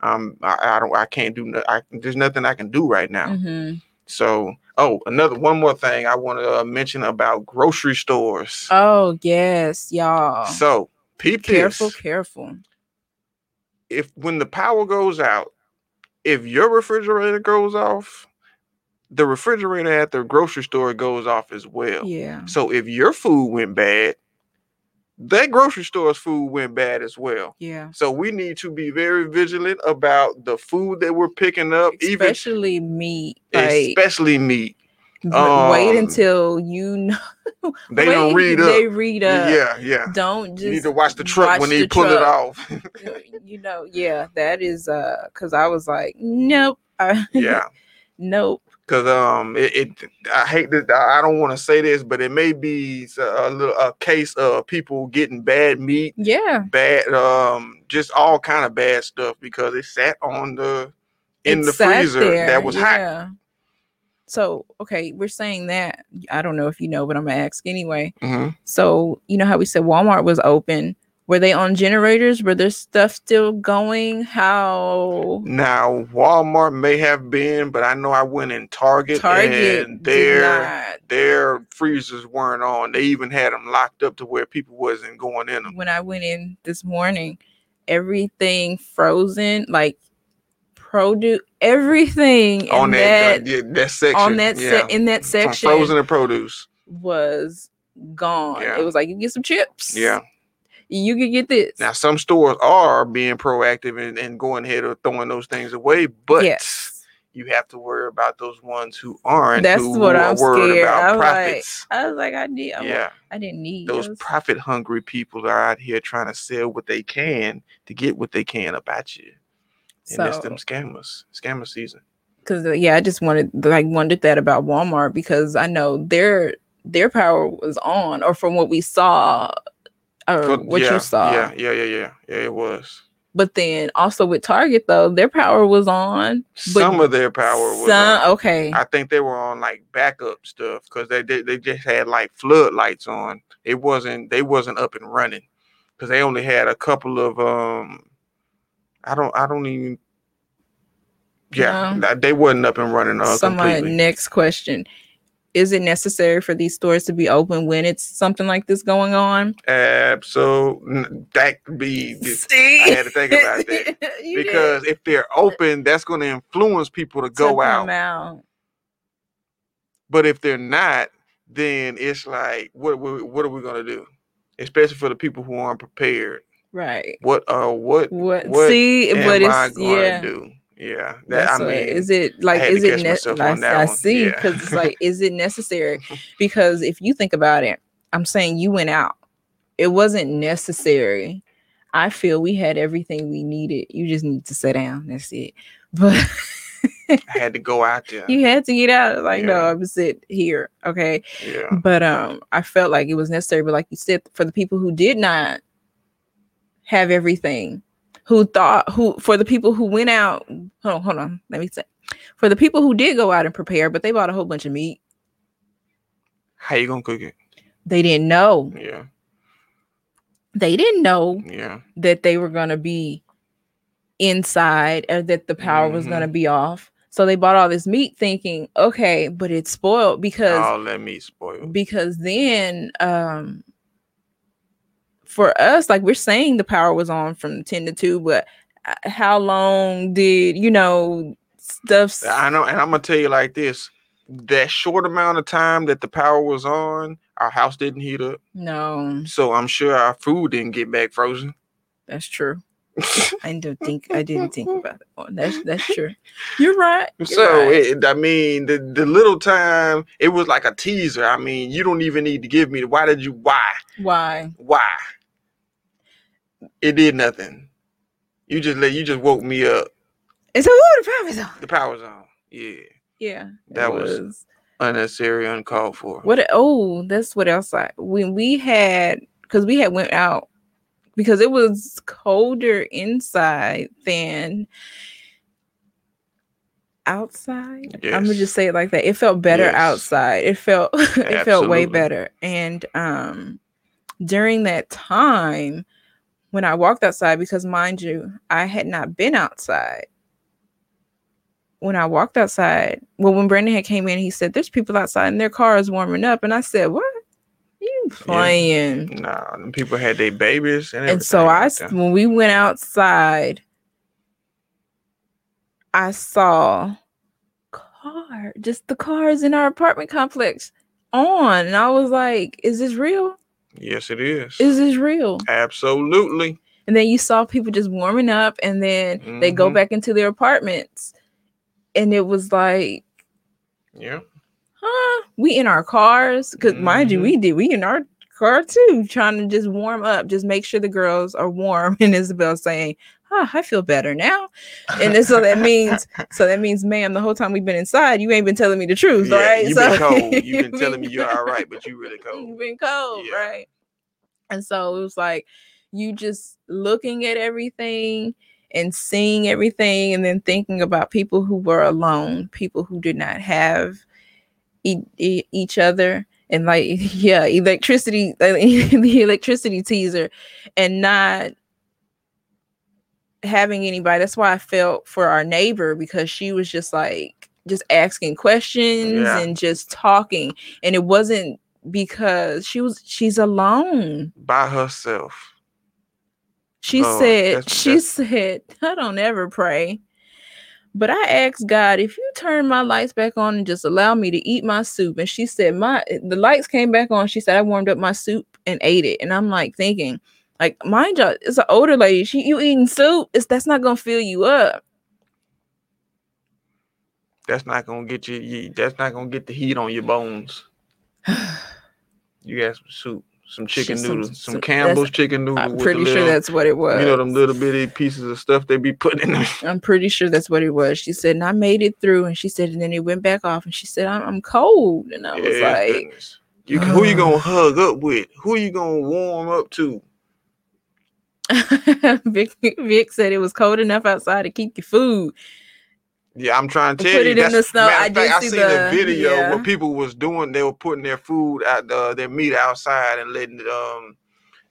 um I, I don't I can't do no, I, there's nothing I can do right now. Mhm. So oh another one more thing I want to uh, mention about grocery stores. Oh yes, y'all. so peep careful, this. careful. If when the power goes out, if your refrigerator goes off, the refrigerator at the grocery store goes off as well. Yeah. So if your food went bad, that grocery store's food went bad as well. Yeah. So we need to be very vigilant about the food that we're picking up, even Especially meat. Like especially meat. W- wait um, until you know (laughs) They don't read up. They read up. Yeah, yeah. Don't just You need to watch the truck watch when they the pull it off. (laughs) (laughs) you know, yeah, that is uh because I was like, nope. I- yeah. nope. Cause um, it, it I hate that I don't want to say this, but it may be a little a case of people getting bad meat, Yeah. bad um, just all kind of bad stuff because it sat on the in it the freezer there, that was hot. So okay, we're saying that. I don't know if you know, but I'm gonna ask anyway. Mhm. So you know how we said Walmart was open. Were they on generators? Were there stuff still going? How Now Walmart may have been, but I know I went in Target, Target and their their freezers weren't on. They even had them locked up to where people wasn't going in them. When I went in this morning, everything frozen, like produce, everything On in that that, uh, yeah, that section, on that yeah, set in that from section frozen and produce. was gone. Yeah. It was like you get some chips. Yeah. You could get this. Now some stores are being proactive and, and going ahead or throwing those things away, but yes. you have to worry about those ones who aren't. That's who what I'm worried scared. about I'm like, profits. I was like, I need. I, yeah, I didn't need those those. profit hungry people are out here trying to sell what they can to get what they can about you. And that's them So, scammers, scammer season. because yeah, I just wanted like wondered that about Walmart because I know their their power was on, or from what we saw, or For- what yeah, you saw. Yeah, yeah, yeah, yeah, yeah. It was. But then also with Target though, their power was on. But Some of their power was. Some on. okay. I think they were on like backup stuff because they, they they just had like floodlights on. It wasn't they wasn't up and running because they only had a couple of um. I don't I don't even. Yeah, No. they wasn't up and running uh, so my completely. next question: Is it necessary for these stores to be open when it's something like this going on? Absolutely, that could be See, I had to think about that. (laughs) You did. because if they're open, that's going to influence people to go To out. out. But if they're not, then it's like, what what, what are we going to do? Especially for the people who aren't prepared. Right. What uh what What? what See, am but I it's going yeah. do? Yeah, that That's I mean, is it like is it catch ne- myself I, one, see yeah. because it's like is it necessary (laughs) because if you think about it i'm saying you went out it wasn't necessary i feel we had everything we needed you just need to sit down that's it (laughs) but I had to go out there. you had to get out like no i'm sit here okay yeah, but um i felt like it was necessary but like you said for the people who did not have everything. Who thought who for the people who went out hold on, hold on let me say for the people who did go out and prepare but they bought a whole bunch of meat. How you gonna cook it? they didn't know. Yeah, they didn't know yeah, that they were to be inside or that the power was going to be off. So they bought all this meat thinking okay but it's spoiled because all that meat spoiled. because then um for us like we're saying the power was on from 10 to 2 but uh, how long did you know stuff I know, and I'm gonna tell you like this: that short amount of time that the power was on, our house didn't heat up, no so I'm sure our food didn't get back frozen. that's true (laughs) i didn't think i didn't think about that one that's that's true (laughs) you're right you're So right. it, I mean, the the little time it was like a teaser. I mean, you don't even need to give me. Why did you? Why? why Why? It did nothing. You just let you just woke me up. it's a little promise The power zone. Yeah, yeah That was- unnecessary, uncalled for. What? Oh, that's what else. I when we had because we had went out because it was colder inside than outside. I'm gonna just say it like that. It felt better Yes. outside. It felt (laughs) it felt way better. And um during that time when I walked outside, because mind you, I had not been outside. When I walked outside, well, when Brandon had came in, he said, There's people outside and their car is warming up. And I said, What? You playing? Nah, them people had their babies and and so I, when we went outside, I saw car, just the cars in our apartment complex on, and I was like, "Is this real? Yes, it is. Is this real?" Absolutely. And then you saw people just warming up, and then they go Mhm. back into their apartments, and it was like, Yeah. "Huh?" We in our cars, because mind you, Mhm. we did. We in our car too, trying to just warm up, just make sure the girls are warm. (laughs) And Isabel saying, "Ah, I feel better now." And then, so that means, so that means, ma'am, the whole time we've been inside, you ain't been telling me the truth, Yeah, right? you so, been cold. (laughs) You've been telling me you're all right, but you really (laughs) cold. You've been cold, Yeah. right? And so it was like you just looking at everything and seeing everything, and then thinking about people who were alone, people who did not have e- e- each other, and like (laughs) yeah, electricity, the electricity teaser, and not having anybody. That's why I felt for our neighbor because she was just like just asking questions Yeah. and just talking, and it wasn't because she was she's alone. By herself. She Oh, said, that's- she said, (laughs) I don't ever pray. But I asked God, if you turn my lights back on and just allow me to eat my soup. And she said, My the lights came back on. She said, I warmed up my soup and ate it. And I'm like thinking, like, mind you, it's an older lady. She you eating soup, it's that's not gonna fill you up. That's not gonna get you, you that's not gonna get the heat on your bones. (sighs) You got some soup, some chicken some- noodles, some, some- Campbell's chicken noodle. I'm pretty sure little- that's what it was. you know them little bitty pieces of stuff they be putting in there. I'm pretty sure that's what it was. She said, and I made it through. And she said, and then it went back off. And she said, I'm, I'm cold. And I was like, goodness. you, who you gonna hug up with? Who you gonna warm up to? (laughs) Vic, Vic said it was cold enough outside to keep your food. Yeah, I'm trying to Put tell it you. in that's- the snow. I of did fact, see seen the- a video yeah. where people was doing. They were putting their food out, the, their meat outside, and letting um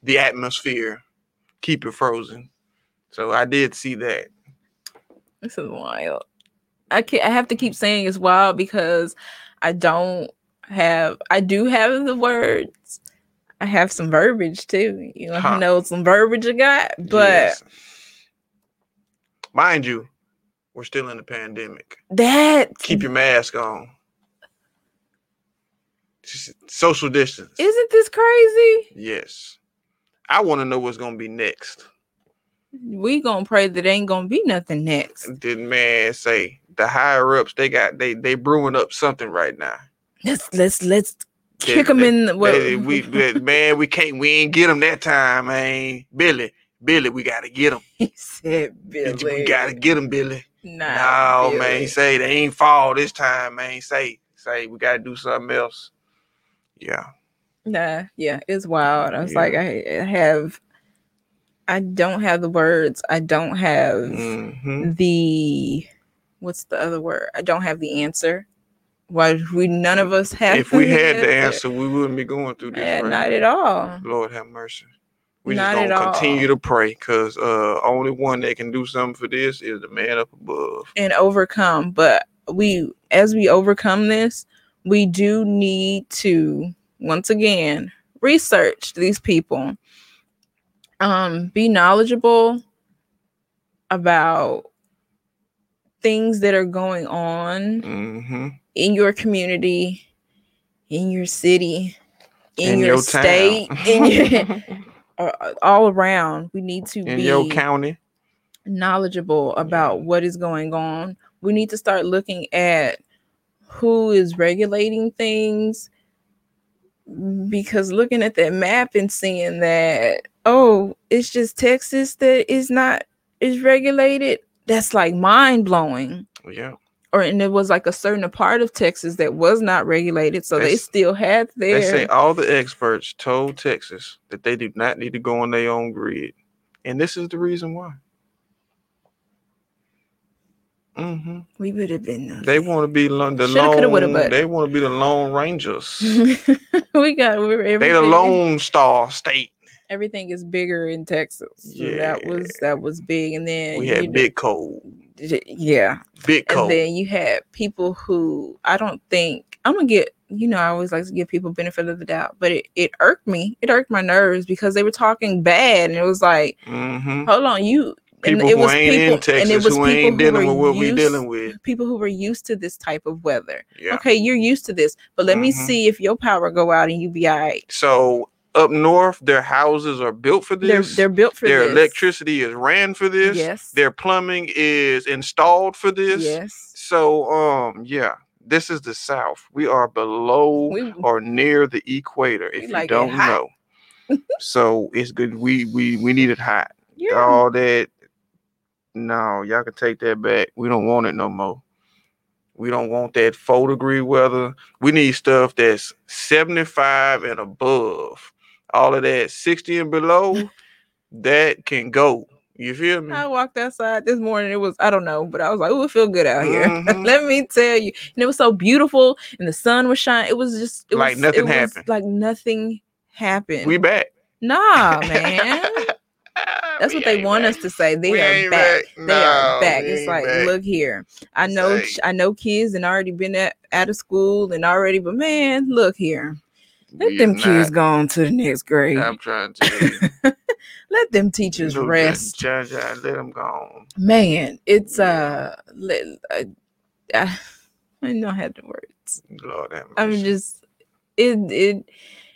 the atmosphere keep it frozen. So I did see that. This is wild. I can I have to keep saying it's wild because I don't have I do have the words. I have some verbiage too. You know, Huh. know some verbiage I got, but Yes. mind you, we're still in the pandemic. that Keep your mask on. Social distance. isn't this crazy? yes. I want to know what's gonna be next. We gonna pray that ain't gonna be nothing next. Did man say the higher ups? They got they they brewing up something right now. Let's let's let's kick them in the well, (laughs) we man, we can't we ain't get them that time, man. Billy, Billy, we gotta get them. he said Billy. We gotta get them, Billy. Nah, no, man. He say they ain't fall this time, man. Say say we gotta do something else. Yeah. Nah, yeah, it's wild. I was Yeah. like, I, have, I don't have the words. I don't have hmm the, what's the other word? I don't have the answer. Why we none of us have. If we (laughs) had the answer, we wouldn't be going through this. Yeah, right not now. at all. Lord have mercy. We Not just at gonna continue all. to pray because uh only one that can do something for this is the man up above. And overcome, but we, as we overcome this, we do need to once again research these people, um, be knowledgeable about things that are going on hmm in your community, in your city, in, In your, your state, in (laughs) your uh, all around. We need to In be your county. knowledgeable about what is going on. We need to start looking at who is regulating things because looking at that map and seeing that oh, it's just Texas that is not is regulated. That's like mind blowing. Yeah. or and it was like a certain part of Texas that was not regulated, so they still had their. They say all the experts told Texas that they do not need to go on their own grid, and this is the reason why. Mm-hmm. we would have been. They want to be lo- the Shoulda, lone. They want to be the Lone Rangers. (laughs) we got we were they the Lone Star State. Everything is bigger in Texas. So that was that was big, and then We you had know- Big Cold. yeah, Big and then you had people who I don't think I'm gonna get. You know, I always like to give people benefit of the doubt, but it, it irked me. It irked my nerves because they were talking bad, and it was like, hmm hold on, you. and People it who was ain't people- in and Texas, it was who people ain't dealing were with what we used- dealing with. People who were used to this type of weather. Yeah. Okay, you're used to this, but let me Mhm. see if your power go out and you be all right. So up north, their houses are built for They're this. they're built for their this. electricity is ran for this. Yes. Their plumbing is installed for this. Yes. So um yeah, this is the South. We are below We, or near the equator. If you like don't know, so it's good. We we we need it hot. yeah. All that. No, y'all can take that back. We don't want it no more. We don't want that four degree weather. We need stuff that's 75 and above. All of that 60 and below, that can go. You feel me? I walked outside this morning. It was I don't know, but I was like, "Oh, it feel good out here." (laughs) Mhm. Let me tell you, and it was so beautiful, and the sun was shining. It was just it Like was, nothing happened. Like nothing happened. We back. nah, man. (laughs) That's what they want us to say. They We are back. back. They are back. It's like, back. look here. I know, ch- I know, kids and already been at, out of school and already, but man, look here. Let them kids go on to the next grade. I'm trying to. (laughs) Let them teachers rest. John, John, let them go on. Man, it's uh, let, uh, I, I don't have the words. Lord have I'm just it it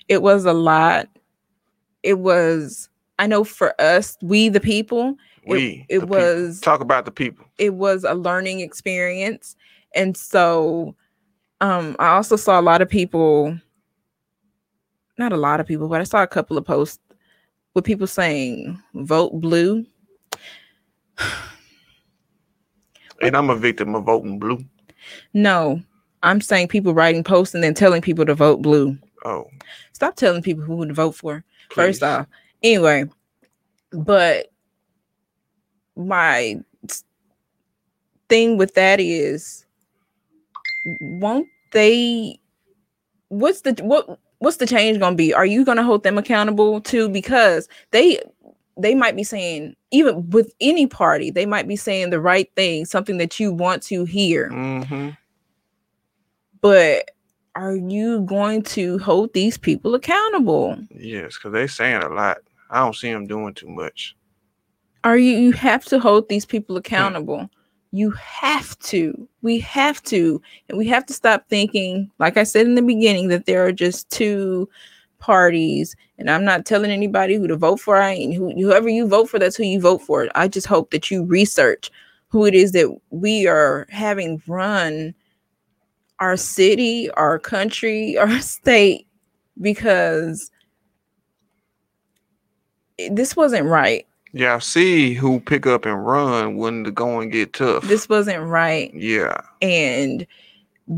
it was a lot. It was I know for us, we the people, we. it people. was Talk about the people. it was a learning experience. And so um I also saw a lot of people not a lot of people, but I saw a couple of posts with people saying vote blue. (sighs) And I'm a victim of voting blue. No, I'm saying people writing posts and then telling people to vote blue. Oh, Stop telling people who to vote for. please. first off. Anyway, but my thing with that is won't they what's the what what's the change going to be? Are you going to hold them accountable too because they they might be saying even with any party, they might be saying the right thing, something that you want to hear. Mm-hmm. But are you going to hold these people accountable? Yes, because they're saying a lot. I don't see them doing too much. are you you have to hold these people accountable you have to. We have to. And we have to stop thinking like i said in the beginning that there are just two parties. And i'm not telling anybody who to vote for. I ain't who, whoever you vote for that's who you vote for. I just hope that you research who it is that we are having run our city our country (laughs) our state because this wasn't right Yeah, I see who pick up and run when the going get tough. this wasn't right yeah. and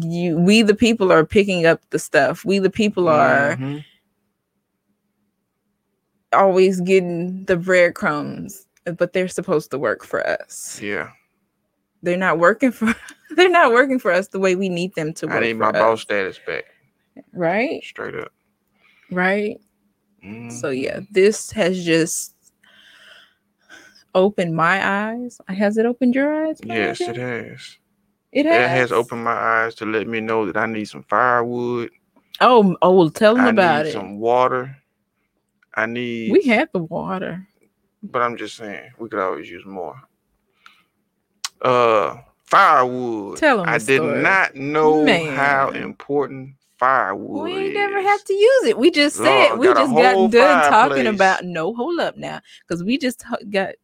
you we the people are picking up the stuff we the people are Mhm. always getting the breadcrumbs but they're supposed to work for us Yeah. they're not working for (laughs) they're not working for us the way we need them to work I need for my us, boss status back. right Straight up. right Mhm. so yeah this has just opened my eyes has it opened your eyes Yes, it has. it It has has opened my eyes to let me know that I need some firewood. oh oh well tell them I about it some water. I need we had the water but I'm just saying we could always use more. Uh firewood. Tell 'em I did story. not know how important firewood We ain't never have to use it. We just said Lord, we got just got done talking about. No, hold up now, because we just ta- got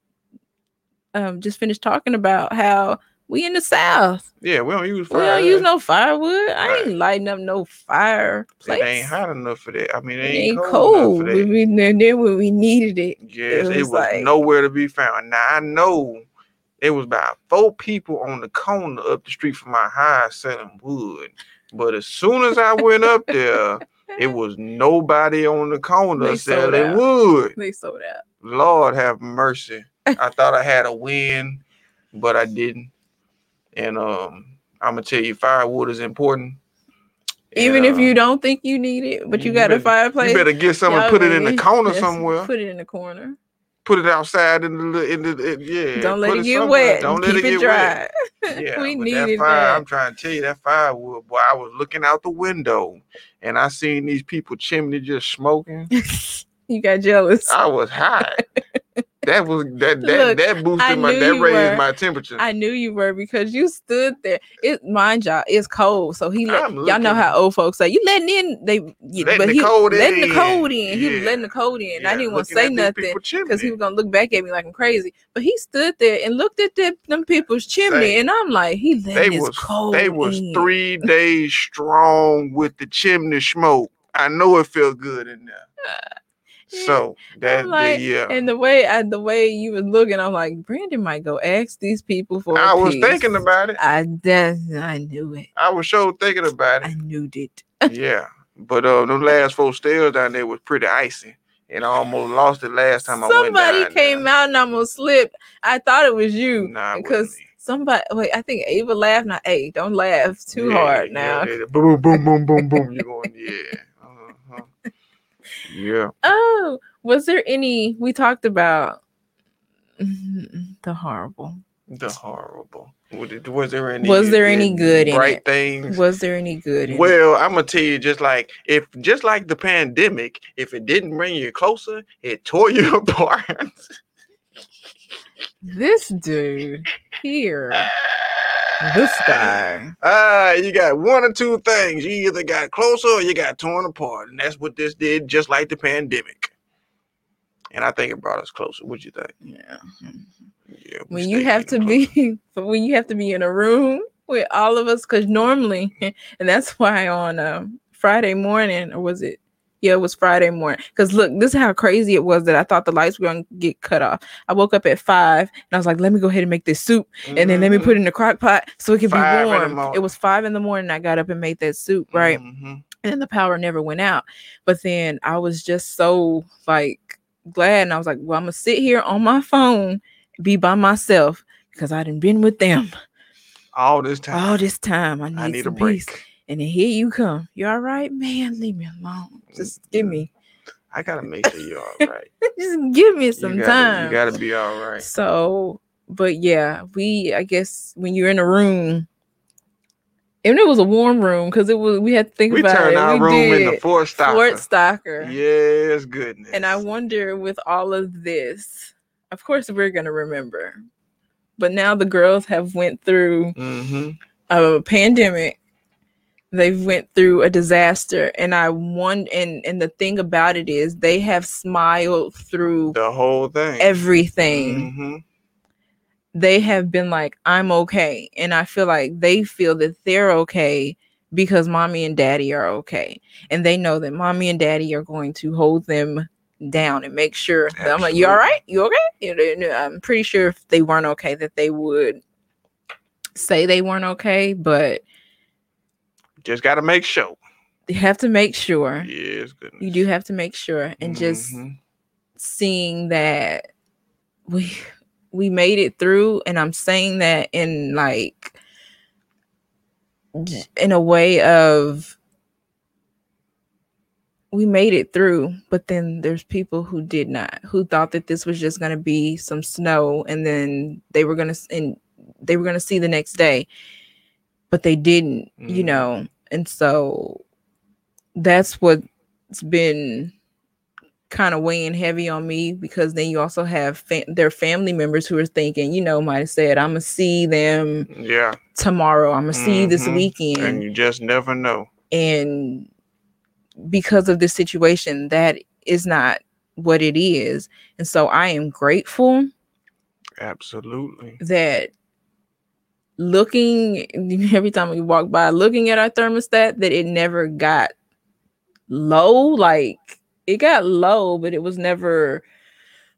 um just finished talking about how we in the South. Yeah, we don't use We don't use no firewood. I Right. ain't lighting up no fireplace. It ain't hot enough for that. I mean, it It ain't, ain't cold, cold. We, we, then when we needed it, Yes, it was was, like- nowhere to be found. Now I know It was about four people on the corner up the street from my house selling wood. But as soon as I went up there, it (laughs) was nobody on the corner They selling wood. they sold out. Lord have mercy. I thought I had a win, but I didn't. And um, I'm gonna tell you, firewood is important. Even And, if uh, you don't think you need it, but you, you got a fireplace. you better get some and put it in the corner somewhere. Put it in the corner. Put it outside in the in the in- yeah. don't let it get somewhere. wet. Don't Keep let it, it get dry. wet. (laughs) Yeah, we needed that fire. that. I'm trying to tell you that firewood, boy. I was looking out the window and I seen these people chimney just smoking. (laughs) you got jealous. I was hot. (laughs) that was that that Look, that I boosted my that raised were. my temperature. I knew you were because you stood there. It mind y'all, it's cold. So he let y'all know how old folks say you letting in they Letting but the he cold letting the in. cold in. He was letting the cold in. I Yeah, didn't want to say nothing because he was gonna look back at me like I'm crazy. But he stood there and looked at the, them people's chimney, and I'm like, he letting they his was cold. they was three days strong with the chimney smoke. I know it felt good in there. (laughs) So (laughs) that like, the, yeah. And the way I, the way you was looking, I'm like, Brandon might go ask these people for. I was piece." thinking about it. I that, I knew it. I was sure thinking about it. I knew it. yeah. But uh them last four stairs down there was pretty icy. And I almost lost it last time I went Somebody came there. out and almost slipped. I thought it was you Nah, because somebody. Wait, I think Ava laughed. Not hey, don't laugh too Yeah, hard now. yeah, boom, boom, boom, boom, boom. You're going, yeah. Yeah. Oh, was there any? We talked about (laughs) the horrible. The horrible. Was, there any Was there any good in bright things? Was there any good? In it? Well, I'm gonna tell you, just like if, just like the pandemic, if it didn't bring you closer, it tore (laughs) you apart. This dude here, this guy. (laughs) Ah, you got one or two things. You either got closer or you got torn apart, and that's what this did, just like the pandemic. And I think it brought us closer. What you think? Yeah. Yeah. When you have to closer. be, (laughs) when you have to be in a room with all of us, because normally, (laughs) and that's why on um, Friday morning, or was it? Yeah, it was Friday morning. Because look, this is how crazy it was that I thought the lights were gonna get cut off. I woke up at five and I was like, let me go ahead and make this soup. and then let me Mhm. put it in the crock pot so it can Five be warm. It was five in the morning. I got up and made that soup, right? Mhm. And then the power never went out. But then I was just so like glad. And I was like, well, I'm gonna sit here on my phone, be by myself, because I didn't been with them All this time, all this time. I need, I need a some break. And then here you come. You all right, man? Leave me alone. Just give me, I gotta make sure you're all right. (laughs) just give me some you gotta, time. You gotta be all right. So, but yeah, we I guess when you're in a room, and it was a warm room because it was we had to think We about turned it. our we room did. into Fort Stocker. Fort Stocker. Yes, goodness. And I wonder with all of this, of course we're gonna remember. But now the girls have went through hmm a pandemic. They've went through a disaster. And I won and and the thing about it is they have smiled through the whole thing. everything. hmm They have been like, I'm okay. And I feel like they feel that they're okay because mommy and daddy are okay. And they know that mommy and daddy are going to hold them down and make sure that I'm like, you all right? You okay? And I'm pretty sure if they weren't okay, that they would say they weren't okay, but Just gotta make sure. you have to make sure. Yes, goodness. You do have to make sure. And just Mhm. seeing that we we made it through and i'm saying that in like in a way of we made it through but then there's people who did not who thought that this was just going to be some snow and then they were going to and they were going to see the next day but they didn't you Mhm. know and so that's what's been kind of weighing heavy on me because then you also have fa- their family members who are thinking, you know, might have said, I'm gonna see them Yeah. tomorrow, I'm gonna see you this Mhm. weekend, And you just never know. and because of this situation, that is not what it is, and so I am grateful Absolutely. that looking (laughs) every time we walk by looking at our thermostat that it never got low like it got low but it was never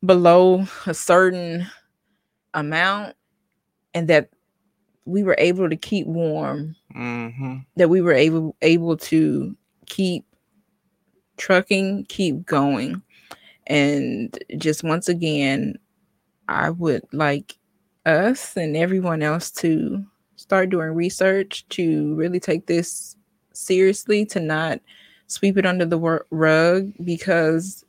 below a certain amount and that we were able to keep warm, Mm-hmm. that we were able able to keep trucking, keep going. And just once again, I would like us and everyone else to start doing research to really take this seriously, to not sweep it under the rug because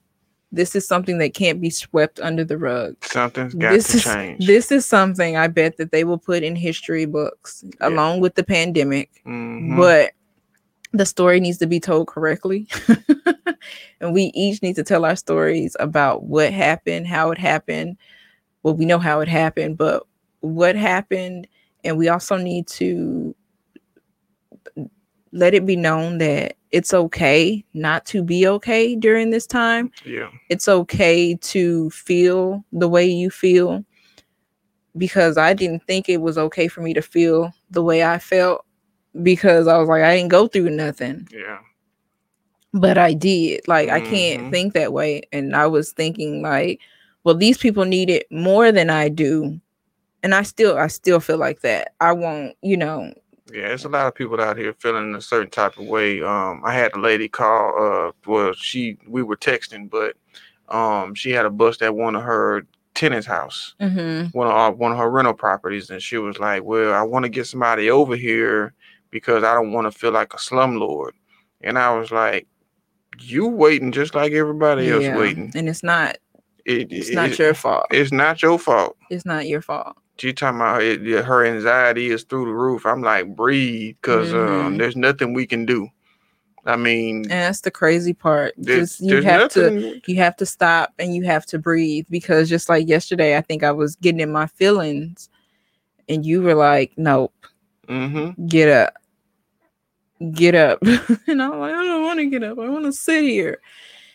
this is something that can't be swept under the rug. Something's got This to is change. this is something I bet that they will put in history books Yeah. along with the pandemic Mhm. but the story needs to be told correctly (laughs) and we each need to tell our stories about what happened how it happened well we know how it happened but what happened and we also need to let it be known that it's okay not to be okay during this time yeah. it's okay to feel the way you feel because I didn't think it was okay for me to feel the way I felt because I was like, I didn't go through nothing, Yeah. but I did. Like, I can't Mhm. think that way. And I was thinking, like, well, these people need it more than I do. And I still, I still feel like that. I won't, you know, Yeah, there's a lot of people out here feeling a certain type of way. Um, I had a lady call. Uh, well, she we were texting, but um, she had a bus at one of her tenants' house, mhm, one of our, one of her rental properties, and she was like, "Well, I want to get somebody over here because I don't want to feel like a slumlord." And I was like, "You waiting just like everybody else waiting. And it's not, It, it's it- not it- your fault. It's not your fault." It's not your fault. She talking about it, her anxiety is through the roof. I'm like, breathe, because um, Mhm. there's nothing we can do. I mean, And that's the crazy part. Just you have to you have to stop and you have to breathe because just like yesterday, I think I was getting in my feelings, and you were like, "Nope, Mm-hmm. get up, get up," (laughs) and I'm like, "I don't want to get up. I want to sit here."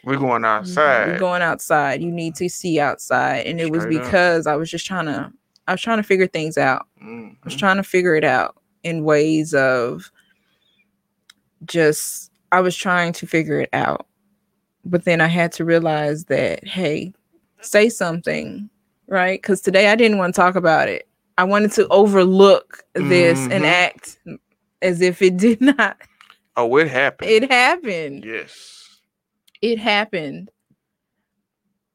We're going outside. We're going outside. You need to see outside, and it was Straight up. because I was just trying to. I was trying to figure things out. I was Mhm. trying to figure it out in ways of just I was trying to figure it out. But then I had to realize that hey, say something, right? Cuz today I didn't want to talk about it. I wanted to overlook this and Mhm. act as if it did (laughs) not. Oh, it happened. It happened. yes. It happened.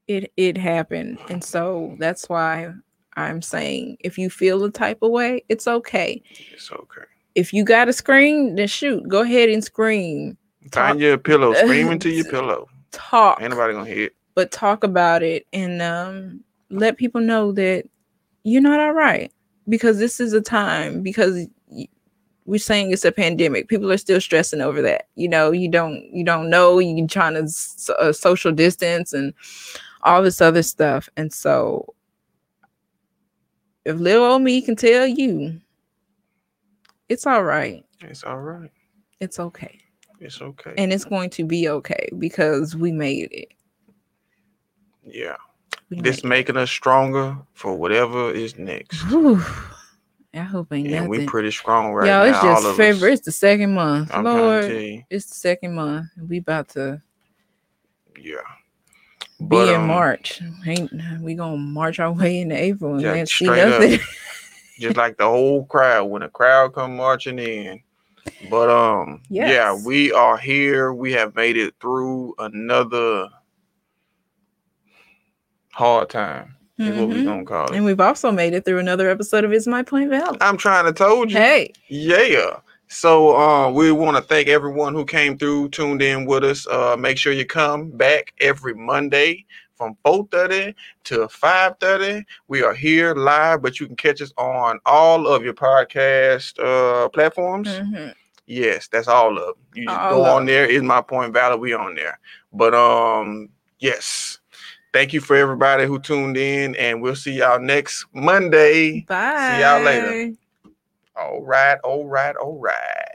It it happened. And so that's why I'm saying if you feel the type of way, it's okay. It's okay. if you got to scream, then shoot, go ahead and scream. Find your pillow. Scream into your (laughs) pillow. Talk, Ain't nobody gonna hear it. but talk about it and um, let people know that you're not all right because this is a time because we're saying it's a pandemic. People are still stressing over that. You know, you don't you don't know. You're trying to s- uh, social distance and all this other stuff. And so, if little old me can tell you, it's all right. It's all right. It's okay. It's okay. and it's going to be okay because we made it. yeah. We This making us stronger for whatever is next. Whew. I hope ain't And we nothing. pretty strong right Y'all, now. it's just. February. It's the second month. I'm Lord, it's the second month. We about to Yeah. be in um, March. Ain't we gonna march our way into April and Yeah, then see straight up. (laughs) just like the whole crowd when the crowd come marching in. But um, yeah, we are here. We have made it through another hard time. Is what we Mhm. gonna call it. And we've also made it through another episode of It's My Point Valid. I'm trying to told you. Hey, Yeah. So uh, we want to thank everyone who came through, tuned in with us. Uh, make sure you come back every Monday from 4:30 to 5:30. We are here live, but you can catch us on all of your podcast uh, platforms. Mhm. Yes, that's all of them. You just All go on there. Is my point valid? We on there. But um, yes. Thank you for everybody who tuned in, and we'll see y'all next Monday. bye. See y'all later. All right, all right, all right.